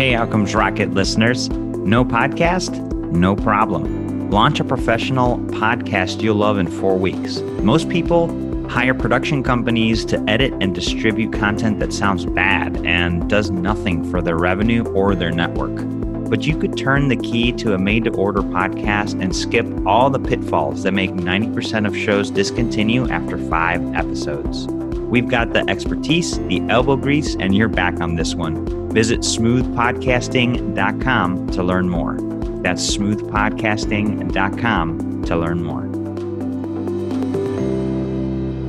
Hey, Outcomes Rocket listeners. No podcast? No problem. Launch a professional podcast you'll love in four weeks. Most people hire production companies to edit and distribute content that sounds bad and does nothing for their revenue or their network. But you could turn the key to a made to order podcast and skip all the pitfalls that make 90% of shows discontinue after five episodes. We've got the expertise, the elbow grease, and you're back on this one. Visit smoothpodcasting.com to learn more. That's smoothpodcasting.com to learn more.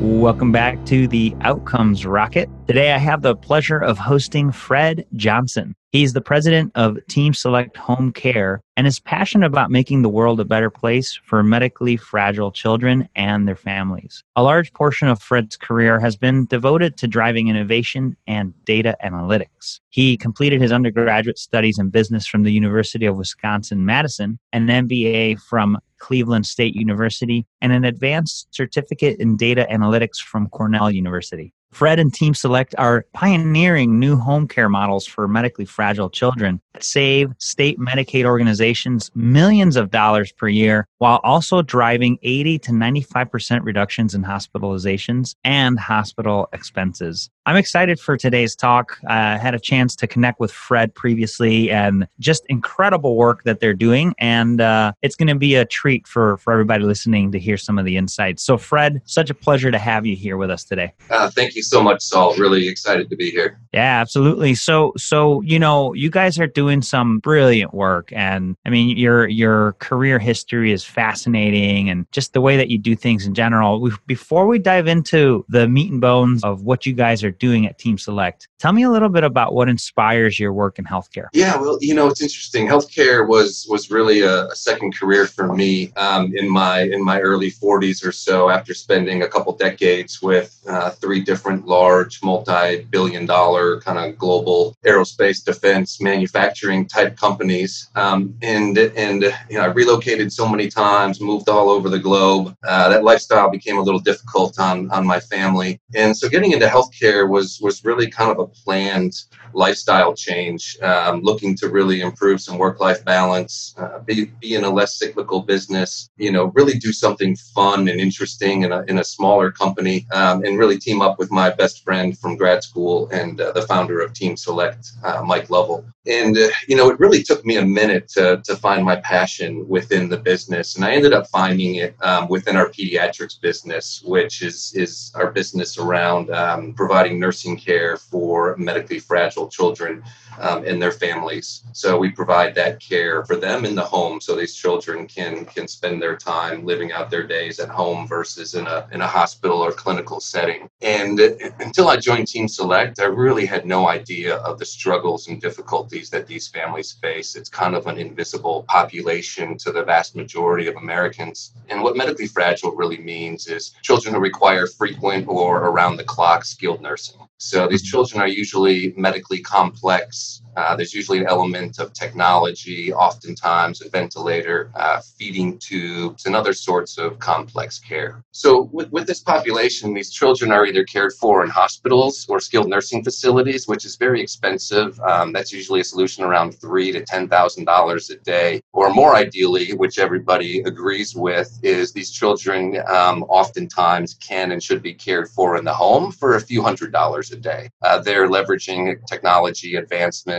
Welcome back to the Outcomes Rocket. Today I have the pleasure of hosting Fred Johnson. He's the president of Team Select Home Care and is passionate about making the world a better place for medically fragile children and their families. A large portion of Fred's career has been devoted to driving innovation and data analytics. He completed his undergraduate studies in business from the University of Wisconsin Madison, an MBA from Cleveland State University, and an advanced certificate in data analytics from Cornell University. Fred and Team Select are pioneering new home care models for medically fragile children that save state Medicaid organizations millions of dollars per year while also driving 80 to 95% reductions in hospitalizations and hospital expenses. I'm excited for today's talk. I had a chance to connect with Fred previously and just incredible work that they're doing. And uh, it's going to be a treat for, for everybody listening to hear some of the insights. So, Fred, such a pleasure to have you here with us today. Uh, thank you so much, Saul. Really excited to be here. Yeah, absolutely. So, so you know, you guys are doing some brilliant work, and I mean, your your career history is fascinating, and just the way that you do things in general. We, before we dive into the meat and bones of what you guys are are doing at Team Select. Tell me a little bit about what inspires your work in healthcare. Yeah, well, you know, it's interesting. Healthcare was was really a, a second career for me um, in my in my early 40s or so. After spending a couple decades with uh, three different large, multi-billion-dollar kind of global aerospace defense manufacturing type companies, um, and and you know, I relocated so many times, moved all over the globe. Uh, that lifestyle became a little difficult on on my family, and so getting into healthcare was was really kind of a planned lifestyle change, um, looking to really improve some work life balance, uh, be, be in a less cyclical business, you know, really do something fun and interesting in a, in a smaller company, um, and really team up with my best friend from grad school and uh, the founder of Team Select, uh, Mike Lovell. And, uh, you know, it really took me a minute to, to find my passion within the business. And I ended up finding it um, within our pediatrics business, which is, is our business around um, providing nursing care for medically fragile children um, and their families. So we provide that care for them in the home, so these children can can spend their time living out their days at home versus in a in a hospital or clinical setting. And until I joined Team Select, I really had no idea of the struggles and difficulties that these families face. It's kind of an invisible population to the vast majority of Americans. And what medically fragile really means is children who require frequent or around the clock skilled nursing. So these children are usually medically complex. Uh, there's usually an element of technology, oftentimes a ventilator, uh, feeding tubes, and other sorts of complex care. So, with, with this population, these children are either cared for in hospitals or skilled nursing facilities, which is very expensive. Um, that's usually a solution around three to ten thousand dollars a day, or more ideally, which everybody agrees with, is these children um, oftentimes can and should be cared for in the home for a few hundred dollars a day. Uh, they're leveraging technology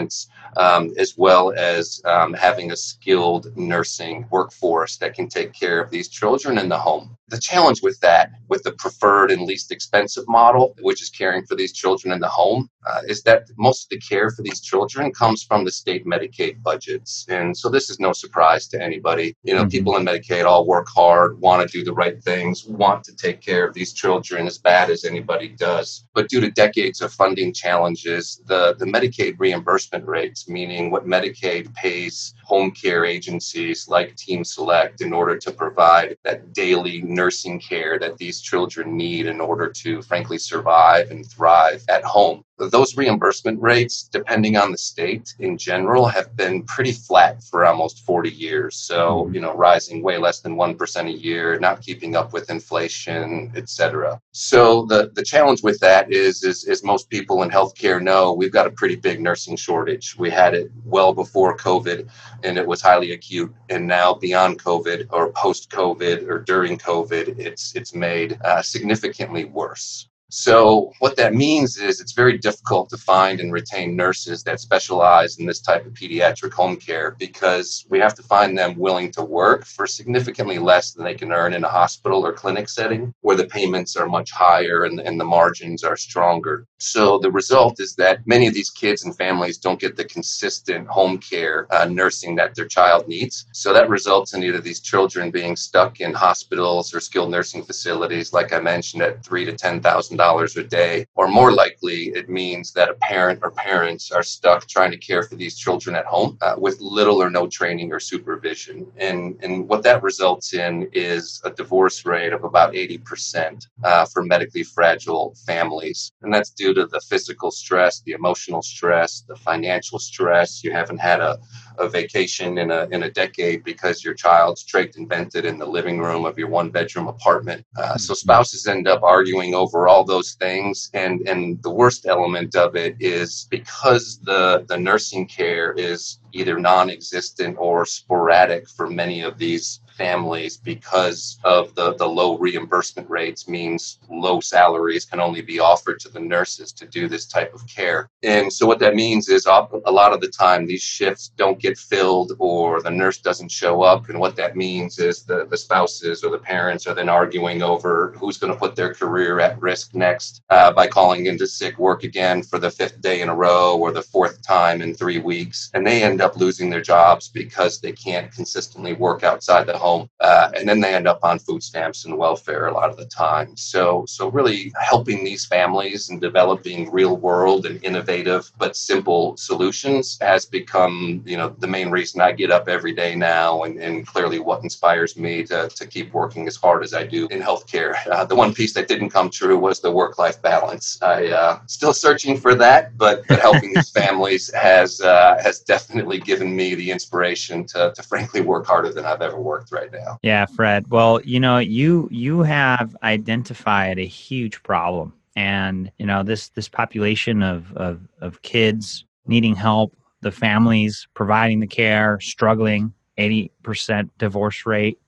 advancements um, as well as um, having a skilled nursing workforce that can take care of these children in the home. The challenge with that, with the preferred and least expensive model, which is caring for these children in the home, uh, is that most of the care for these children comes from the state Medicaid budgets. And so this is no surprise to anybody. You know, mm-hmm. people in Medicaid all work hard, want to do the right things, want to take care of these children as bad as anybody does. But due to decades of funding challenges, the, the Medicaid reimbursement rates, meaning what Medicaid pays home care agencies like Team Select in order to provide that daily nursing care that these children need in order to, frankly, survive and thrive at home those reimbursement rates, depending on the state in general, have been pretty flat for almost 40 years. So, mm-hmm. you know, rising way less than 1% a year, not keeping up with inflation, et cetera. So the, the challenge with that is, is, is most people in healthcare know we've got a pretty big nursing shortage. We had it well before COVID and it was highly acute. And now beyond COVID or post COVID or during COVID, it's, it's made uh, significantly worse. So, what that means is it's very difficult to find and retain nurses that specialize in this type of pediatric home care because we have to find them willing to work for significantly less than they can earn in a hospital or clinic setting where the payments are much higher and, and the margins are stronger. So, the result is that many of these kids and families don't get the consistent home care uh, nursing that their child needs. So, that results in either these children being stuck in hospitals or skilled nursing facilities, like I mentioned, at three to ten thousand dollars a day, or more likely, it means that a parent or parents are stuck trying to care for these children at home uh, with little or no training or supervision. And, and what that results in is a divorce rate of about 80% uh, for medically fragile families. And that's due to the physical stress, the emotional stress, the financial stress. You haven't had a a vacation in a in a decade because your child's trached and vented in the living room of your one bedroom apartment. Uh, so mm-hmm. spouses end up arguing over all those things, and and the worst element of it is because the the nursing care is either non-existent or sporadic for many of these families because of the, the low reimbursement rates means low salaries can only be offered to the nurses to do this type of care. And so what that means is a lot of the time these shifts don't get filled or the nurse doesn't show up. And what that means is the, the spouses or the parents are then arguing over who's going to put their career at risk next uh, by calling into sick work again for the fifth day in a row or the fourth time in three weeks. And they end up losing their jobs because they can't consistently work outside the home, uh, and then they end up on food stamps and welfare a lot of the time. So, so really helping these families and developing real world and innovative but simple solutions has become, you know, the main reason I get up every day now, and, and clearly what inspires me to, to keep working as hard as I do in healthcare. Uh, the one piece that didn't come true was the work-life balance. I uh, still searching for that, but, but helping these families has uh, has definitely given me the inspiration to, to frankly work harder than I've ever worked right now. Yeah, Fred. Well, you know, you you have identified a huge problem, and you know this this population of of, of kids needing help, the families providing the care, struggling, eighty percent divorce rate.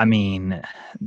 I mean,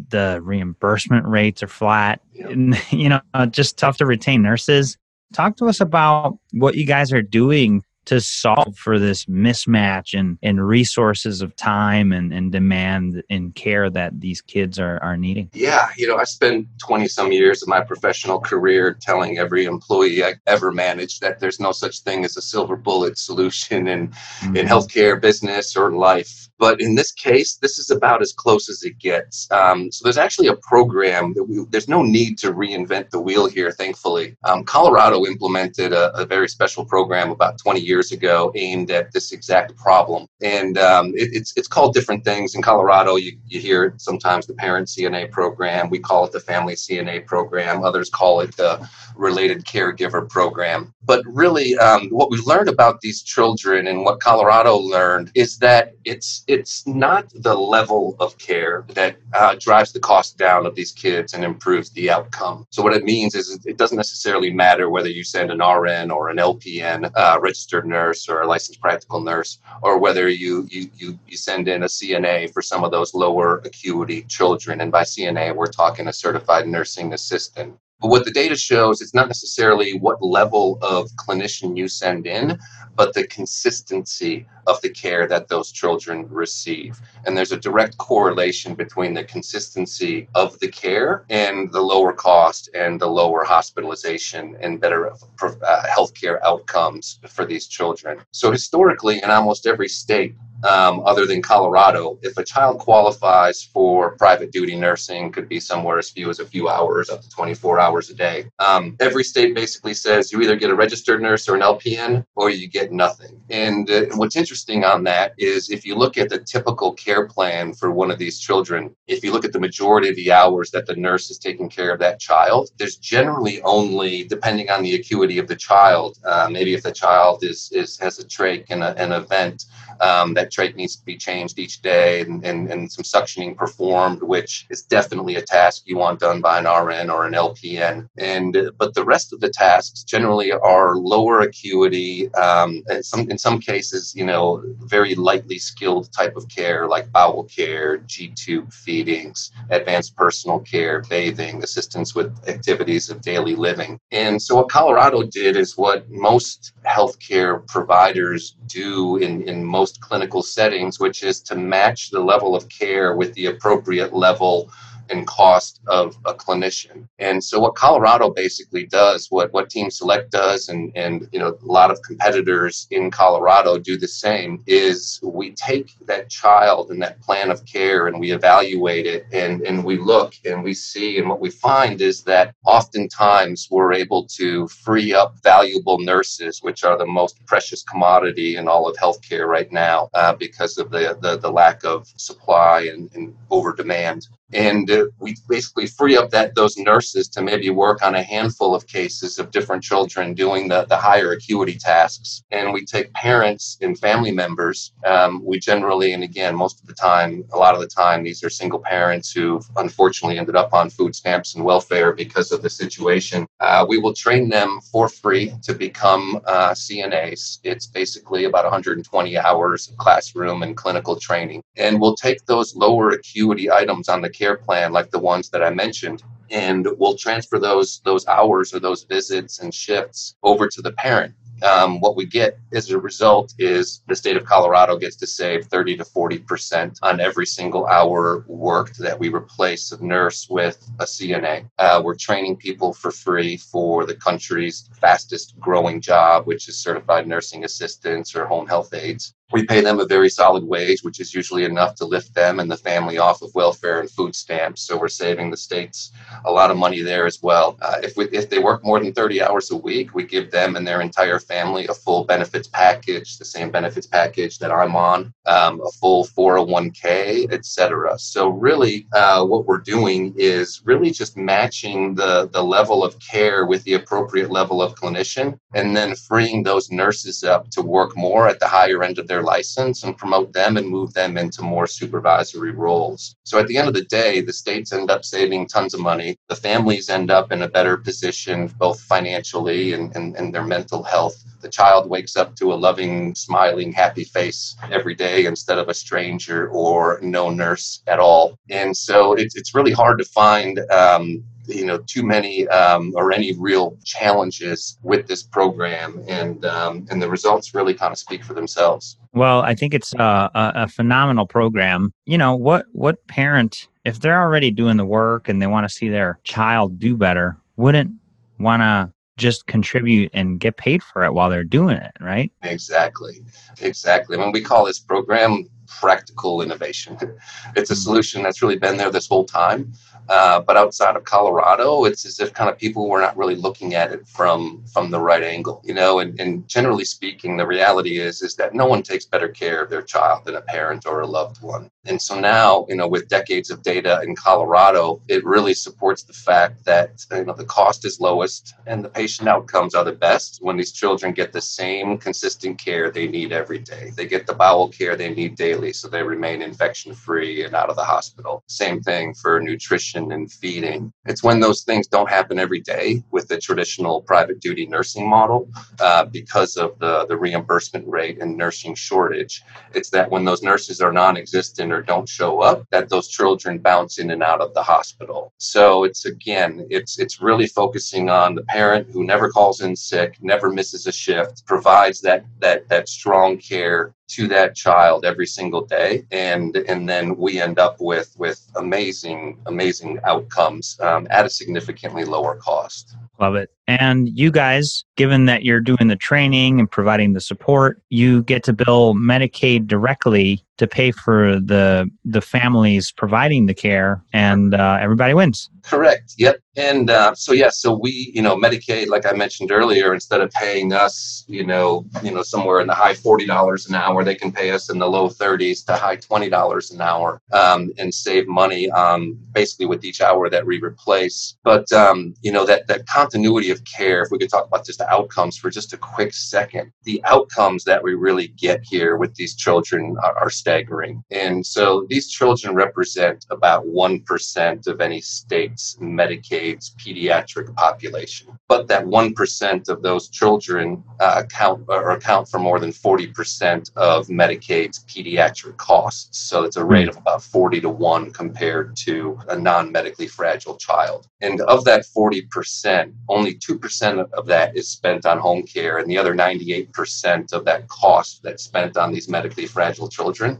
the reimbursement rates are flat. Yep. You know, just tough to retain nurses. Talk to us about what you guys are doing to solve for this mismatch and, and resources of time and, and demand and care that these kids are, are needing? Yeah, you know, I spent 20 some years of my professional career telling every employee I ever managed that there's no such thing as a silver bullet solution in, mm-hmm. in healthcare, business, or life. But in this case, this is about as close as it gets. Um, so there's actually a program that we, there's no need to reinvent the wheel here, thankfully. Um, Colorado implemented a, a very special program about 20 years ago aimed at this exact problem. And um, it, it's, it's called different things. In Colorado, you, you hear sometimes the parent CNA program. We call it the family CNA program. Others call it the related caregiver program. But really, um, what we learned about these children and what Colorado learned is that it's, it's not the level of care that uh, drives the cost down of these kids and improves the outcome. So what it means is it doesn't necessarily matter whether you send an RN or an LPN uh, registered nurse or a licensed practical nurse, or whether you, you, you, you send in a CNA for some of those lower acuity children. And by CNA, we're talking a certified nursing assistant. But what the data shows, is not necessarily what level of clinician you send in, but the consistency of the care that those children receive. And there's a direct correlation between the consistency of the care and the lower cost and the lower hospitalization and better uh, healthcare outcomes for these children. So, historically, in almost every state, um, other than Colorado. If a child qualifies for private duty nursing, could be somewhere as few as a few hours, up to 24 hours a day. Um, every state basically says you either get a registered nurse or an LPN, or you get nothing. And uh, what's interesting on that is if you look at the typical care plan for one of these children, if you look at the majority of the hours that the nurse is taking care of that child, there's generally only, depending on the acuity of the child, uh, maybe if the child is, is has a trach and a, an event, um, that trach needs to be changed each day and, and, and some suctioning performed, which is definitely a task you want done by an RN or an LPN. And but the rest of the tasks generally are lower acuity. Um, in some in some cases, you know, very lightly skilled type of care like bowel care, G tube feedings, advanced personal care, bathing, assistance with activities of daily living. And so what Colorado did is what most healthcare providers do in, in most clinical settings, which is to match the level of care with the appropriate level and cost of a clinician. And so what Colorado basically does, what, what Team Select does, and, and you know, a lot of competitors in Colorado do the same, is we take that child and that plan of care and we evaluate it and, and we look and we see and what we find is that oftentimes we're able to free up valuable nurses, which are the most precious commodity in all of healthcare right now uh, because of the, the, the lack of supply and, and over demand and uh, we basically free up that those nurses to maybe work on a handful of cases of different children doing the, the higher acuity tasks. And we take parents and family members um, we generally and again most of the time a lot of the time these are single parents who unfortunately ended up on food stamps and welfare because of the situation. Uh, we will train them for free to become uh, cnas it's basically about 120 hours of classroom and clinical training. And we'll take those lower acuity items on the care plan like the ones that I mentioned and we'll transfer those those hours or those visits and shifts over to the parent um, what we get as a result is the state of Colorado gets to save 30 to 40 percent on every single hour worked that we replace a nurse with a CNA. Uh, we're training people for free for the country's fastest growing job, which is certified nursing assistants or home health aides. We pay them a very solid wage, which is usually enough to lift them and the family off of welfare and food stamps. So we're saving the states a lot of money there as well. Uh, if we, if they work more than 30 hours a week, we give them and their entire family a full benefits package, the same benefits package that I'm on, um, a full 401k, etc. So really, uh, what we're doing is really just matching the the level of care with the appropriate level of clinician, and then freeing those nurses up to work more at the higher end of their their license and promote them and move them into more supervisory roles. So at the end of the day, the states end up saving tons of money. The families end up in a better position, both financially and, and, and their mental health. The child wakes up to a loving, smiling, happy face every day instead of a stranger or no nurse at all. And so it's, it's really hard to find um, you know too many um, or any real challenges with this program and um, and the results really kind of speak for themselves. Well i think it's a, a, phenomenal program. You know what what parent if they're already doing the work and they want to see their child do better wouldn't want to just contribute and get paid for it while they're doing it right? Exactly. Exactly. When we call this program practical innovation it's a mm-hmm. solution that's really been there this whole time uh, but outside of Colorado, it's as if kind of people were not really looking at it from from the right angle, you know. And, and generally speaking, the reality is is that no one takes better care of their child than a parent or a loved one. And so now, you know, with decades of data in Colorado, it really supports the fact that you know the cost is lowest and the patient outcomes are the best when these children get the same consistent care they need every day. They get the bowel care they need daily, so they remain infection free and out of the hospital. Same thing for nutrition and feeding. It's when those things don't happen every day with the traditional private duty nursing model uh, because of the, the reimbursement rate and nursing shortage. It's that when those nurses are non existent or don't show up, that those children bounce in and out of the hospital. So it's again, it's it's really focusing on the parent who never calls in sick, never misses a shift, provides that that that strong care to that child every single day and and then we end up with with amazing amazing outcomes um, at a significantly lower cost Love it. And you guys, given that you're doing the training and providing the support, you get to bill Medicaid directly to pay for the the families providing the care, and uh, everybody wins. Correct. Yep. And uh, so yeah, so we, you know, Medicaid, like I mentioned earlier, instead of paying us, you know, you know, somewhere in the high forty dollars an hour, they can pay us in the low thirties to high twenty dollars an hour, um, and save money um, basically with each hour that we replace. But um, you know that that continuity of care. If we could talk about just the outcomes for just a quick second, the outcomes that we really get here with these children are, are staggering. And so these children represent about one percent of any state's Medicaid's pediatric population. But that one percent of those children uh, account or account for more than forty percent of Medicaid's pediatric costs. So it's a rate of about forty to one compared to a non-medically fragile child. And of that forty percent, only 2% of that is spent on home care, and the other 98% of that cost that's spent on these medically fragile children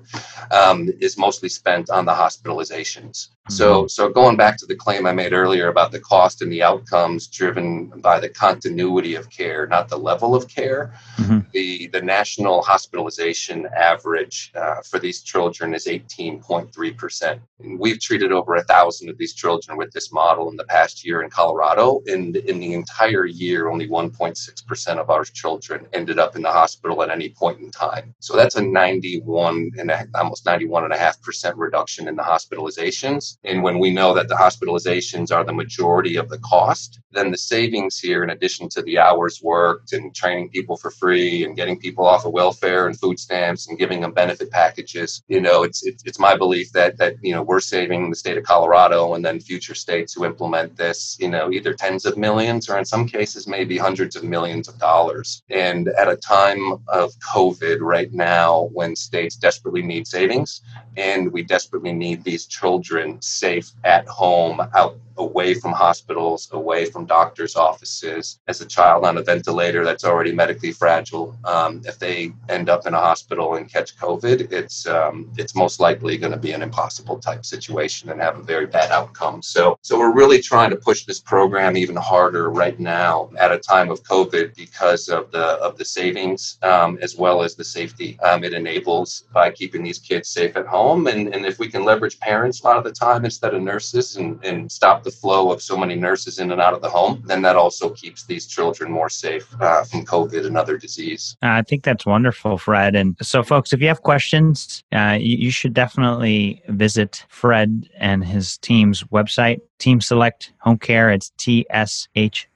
um, is mostly spent on the hospitalizations. So, mm-hmm. so going back to the claim I made earlier about the cost and the outcomes driven by the continuity of care, not the level of care, mm-hmm. the the national hospitalization average uh, for these children is 18.3 percent. We've treated over a thousand of these children with this model in the past year in Colorado, and in the entire year, only 1.6 percent of our children ended up in the hospital at any point in time. So that's a 91 and a, almost 91 and a half percent reduction in the hospitalizations and when we know that the hospitalizations are the majority of the cost, then the savings here, in addition to the hours worked and training people for free and getting people off of welfare and food stamps and giving them benefit packages, you know, it's, it's, it's my belief that, that, you know, we're saving the state of Colorado and then future states who implement this, you know, either tens of millions or in some cases, maybe hundreds of millions of dollars. And at a time of COVID right now, when states desperately need savings and we desperately need these children safe at home, out away from hospitals, away from doctors' offices. As a child on a ventilator that's already medically fragile, um, if they end up in a hospital and catch COVID, it's um, it's most likely going to be an impossible type situation and have a very bad outcome. So, so we're really trying to push this program even harder right now at a time of COVID because of the of the savings um, as well as the safety um, it enables by keeping these kids safe at home. And, and if we can leverage parents a lot of the time instead of nurses and, and stop the flow of so many nurses in and out of the home, then that also keeps these children more safe uh, from COVID and other disease. I think that's wonderful, Fred. And so, folks, if you have questions, uh, you, you should definitely visit Fred and his team's website, Team Select Home Care. It's tshc.com.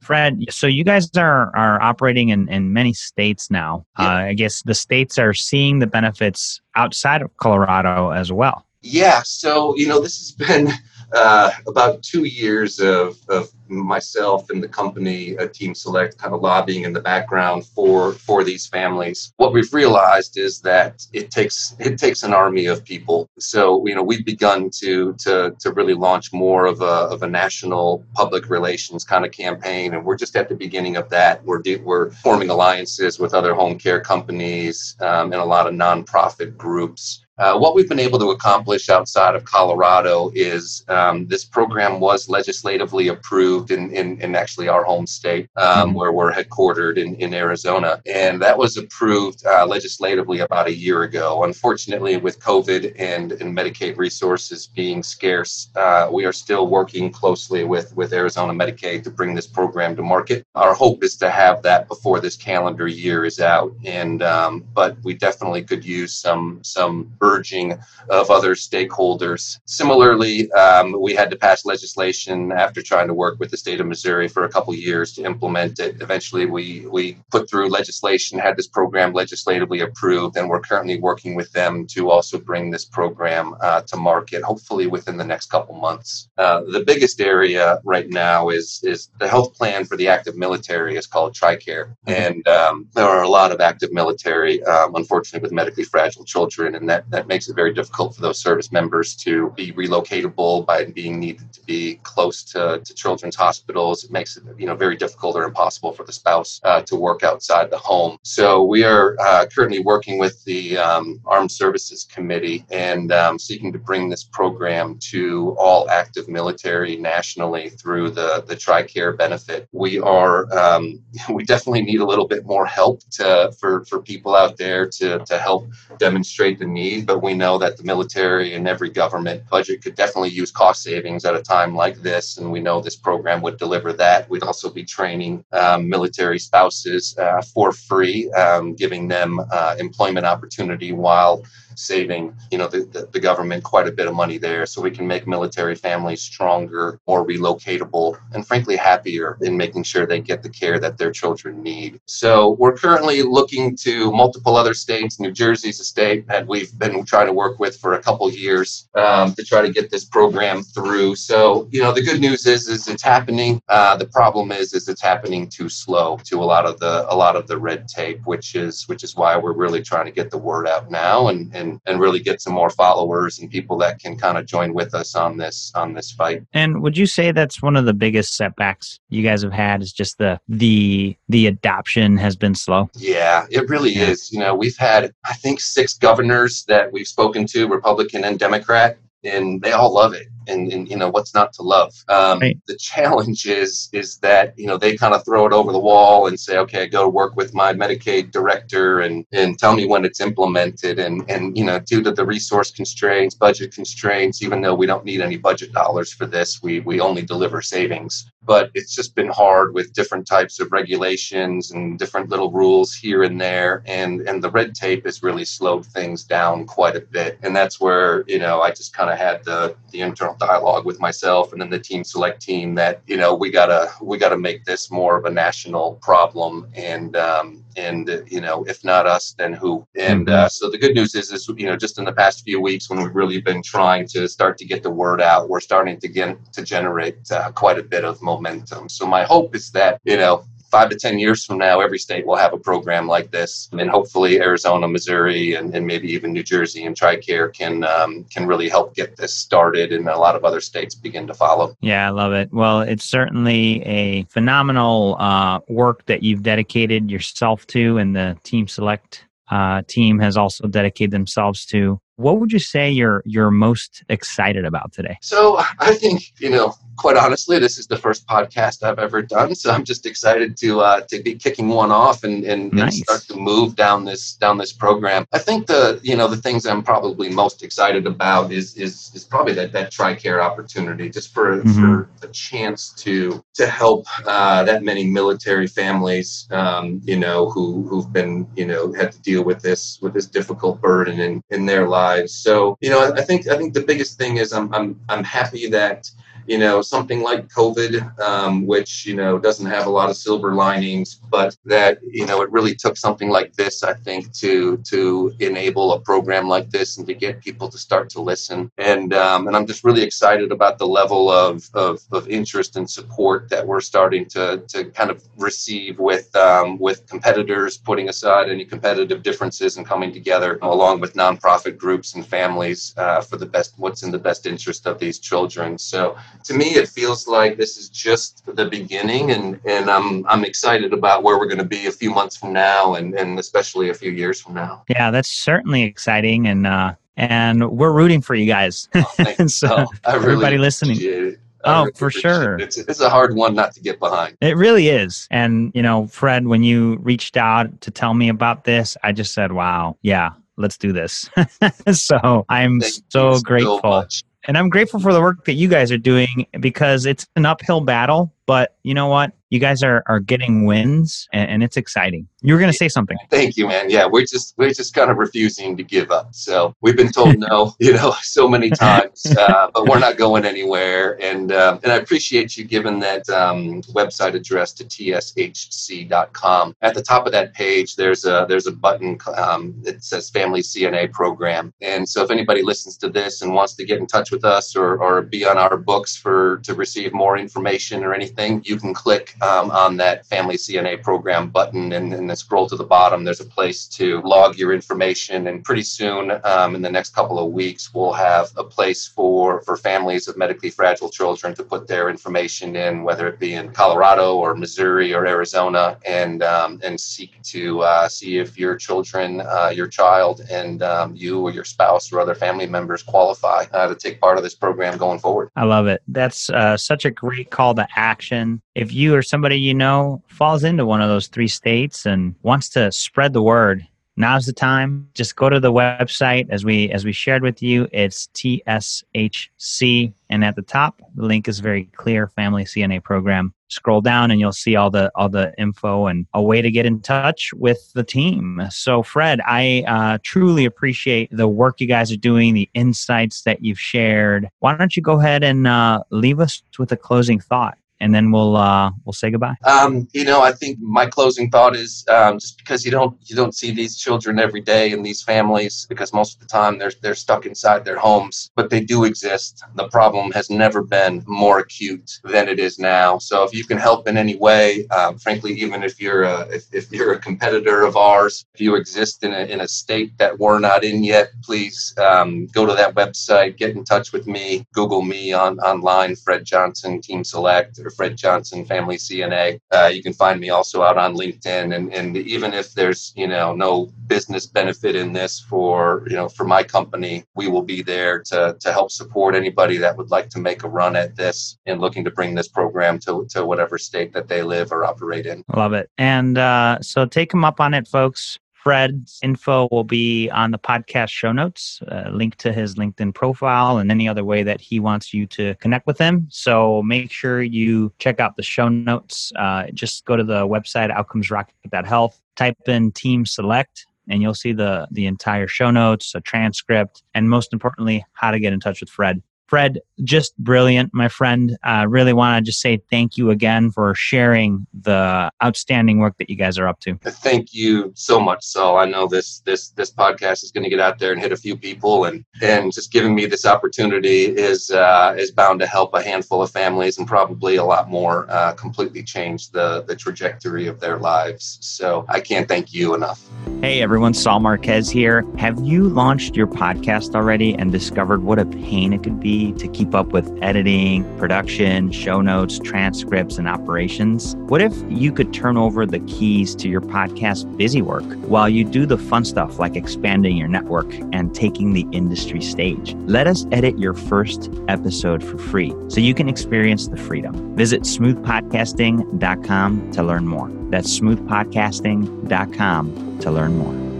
Fred, so you guys are are operating in, in many states now. Yeah. Uh, I guess the states are seeing the benefits outside of Colorado as well. Yeah, so you know this has been uh, about two years of, of myself and the company, uh, Team Select, kind of lobbying in the background for for these families. What we've realized is that it takes it takes an army of people. So you know we've begun to to to really launch more of a of a national public relations kind of campaign, and we're just at the beginning of that. We're we're forming alliances with other home care companies um, and a lot of nonprofit groups uh, what we've been able to accomplish outside of Colorado is um, this program was legislatively approved in, in, in actually our home state, um, mm-hmm. where we're headquartered in, in Arizona. And that was approved uh, legislatively about a year ago. Unfortunately, with COVID and, and Medicaid resources being scarce, uh, we are still working closely with, with Arizona Medicaid to bring this program to market. Our hope is to have that before this calendar year is out. And um, but we definitely could use some some urging of other stakeholders. Similarly, um, we had to pass legislation after trying to work with the state of Missouri for a couple years to implement it. Eventually, we, we put through legislation, had this program legislatively approved, and we're currently working with them to also bring this program uh, to market, hopefully within the next couple months. Uh, the biggest area right now is, is the health plan for the active military is called TRICARE. Mm-hmm. And um, there are a lot of active military, um, unfortunately, with medically fragile children, and that, that that makes it very difficult for those service members to be relocatable by being needed to be close to, to children's hospitals. It makes it you know very difficult or impossible for the spouse uh, to work outside the home. So we are uh, currently working with the um, Armed Services Committee and um, seeking to bring this program to all active military nationally through the the TRICARE benefit. We are um, we definitely need a little bit more help to for for people out there to to help demonstrate the need, but we know that the military and every government budget could definitely use cost savings at a time like this, and we know this program would deliver that. We'd also be training um, military spouses uh, for free, um, giving them uh, employment opportunity while saving you know the, the, the, government quite a bit of money there so we can make military families stronger more relocatable and frankly happier in making sure they get the care that their children need. So we're currently looking to multiple other states. New jersey's a state that we've been trying to work with for a couple years um, to try to get this program through. So you know the good news is is it's happening. Uh, the problem is is it's happening too slow to a lot of the a lot of the red tape which is which is why we're really trying to get the word out now and and and and really get some more followers and people that can kind of join with us on this on this fight. And would you say that's one of the biggest setbacks you guys have had is just the the the adoption has been slow? Yeah, it really is. You know, we've had I think six governors that we've spoken to, Republican and Democrat, and they all love it and, and you know what's not to love? Um, right. the challenge is is that you know they kind of throw it over the wall and say okay go work with my medicaid director and and tell me when it's implemented. And and you know due to the resource constraints budget constraints even though we don't need any budget dollars for this we we only deliver savings. But it's just been hard with different types of regulations and different little rules here and there. And and the red tape has really slowed things down quite a bit. And that's where you know i just kind of had the the internal dialogue with myself and then the team select team that you know we gotta we gotta make this more of a national problem and um, and you know if not us then who and mm-hmm. uh, so the good news is is you know just in the past few weeks when we've really been trying to start to get the word out we're starting to get to generate uh, quite a bit of momentum so my hope is that you know five to 10 years from now, every state will have a program like this. And hopefully Arizona, Missouri, and, and maybe even New Jersey and TRICARE can, um, can really help get this started and a lot of other states begin to follow. Yeah, I love it. Well, it's certainly a phenomenal uh, work that you've dedicated yourself to and the Team Select uh, team has also dedicated themselves to. What would you say you're you're most excited about today? So I think you know quite honestly, this is the first podcast I've ever done, so I'm just excited to uh, to be kicking one off and, and, nice. and, start to move down this down this program. I think the you know the things I'm probably most excited about is is, is probably that that TRICARE opportunity, just for mm-hmm. for a chance to to help uh, that many military families, um, you know, who who've been you know had to deal with this with this difficult burden in in their lives. So you know, I, I think I think the biggest thing is I'm I'm I'm happy that you know, something like COVID, um, which, you know, doesn't have a lot of silver linings, but that, you know, it really took something like this, I think, to to enable a program like this and to get people to start to listen. And um, and I'm just really excited about the level of, of, of interest and support that we're starting to, to kind of receive with um, with competitors putting aside any competitive differences and coming together along with nonprofit groups and families uh, for the best what's in the best interest of these children. So to me, it feels like this is just the beginning, and and I'm I'm excited about where we're going to be a few months from now, and and especially a few years from now. Yeah, that's certainly exciting, and uh, and we're rooting for you guys. Oh, so oh, everybody listening. Oh, really for sure. It. It's, it's a hard one not to get behind. It really is. And, you know, Fred, when you reached out to tell me about this, I just said, wow, yeah, let's do this. so I'm Thank so grateful. So and I'm grateful for the work that you guys are doing because it's an uphill battle, but you know what? You guys are, are getting wins and, and it's exciting. You were going to say something. Thank you, man. Yeah, we're just we're just kind of refusing to give up. So we've been told no, you know, so many times, uh, but we're not going anywhere. And um, and I appreciate you giving that um, website address to tshc.com. At the top of that page, there's a there's a button um, that says Family CNA Program. And so if anybody listens to this and wants to get in touch with us or, or be on our books for to receive more information or anything you can click um, on that Family CNA program button and, and then scroll to the bottom. There's a place to log your information. And pretty soon, um, in the next couple of weeks, we'll have a place for, for families of medically fragile children to put their information in, whether it be in Colorado or Missouri or Arizona, and, um, and seek to uh, see if your children, uh, your child, and um, you or your spouse or other family members qualify uh, to take part of this program going forward. I love it. That's uh, such a great call to action. If you or somebody you know falls into one of those three states and wants to spread the word, now's the time. Just go to the website as we as we shared with you it's tshc and at the top the link is very clear family cna program. Scroll down and you'll see all the all the info and a way to get in touch with the team. So fred i uh, truly appreciate the work you guys are doing the insights that you've shared. Why don't you go ahead and uh, leave us with a closing thought and then we'll uh, we'll say goodbye. Um, you know, I think my closing thought is um, just because you don't you don't see these children every day in these families because most of the time they're they're stuck inside their homes, but they do exist. The problem has never been more acute than it is now. So if you can help in any way, um, frankly, even if you're a if, if you're a competitor of ours, if you exist in a in a state that we're not in yet, please um, go to that website, get in touch with me, Google me on online, Fred Johnson Team Select Fred Johnson Family CNA. Uh, you can find me also out on LinkedIn, and and even if there's you know no business benefit in this for you know for my company, we will be there to to help support anybody that would like to make a run at this and looking to bring this program to to whatever state that they live or operate in. Love it, and uh, so take them up on it, folks. Fred's info will be on the podcast show notes, uh, link to his LinkedIn profile, and any other way that he wants you to connect with him. So make sure you check out the show notes. Uh, just go to the website, outcomesrocket.health, type in team select, and you'll see the, the entire show notes, a transcript, and most importantly, how to get in touch with Fred. Fred, just brilliant, my friend. I uh, really want to just say thank you again for sharing the outstanding work that you guys are up to. Thank you so much, Saul. I know this this this podcast is going to get out there and hit a few people, and and just giving me this opportunity is uh, is bound to help a handful of families and probably a lot more uh, completely change the the trajectory of their lives. So I can't thank you enough. Hey everyone, Saul Marquez here. Have you launched your podcast already and discovered what a pain it could be? To keep up with editing, production, show notes, transcripts, and operations? What if you could turn over the keys to your podcast busy work while you do the fun stuff like expanding your network and taking the industry stage? Let us edit your first episode for free so you can experience the freedom. Visit smoothpodcasting.com to learn more. That's smoothpodcasting.com to learn more.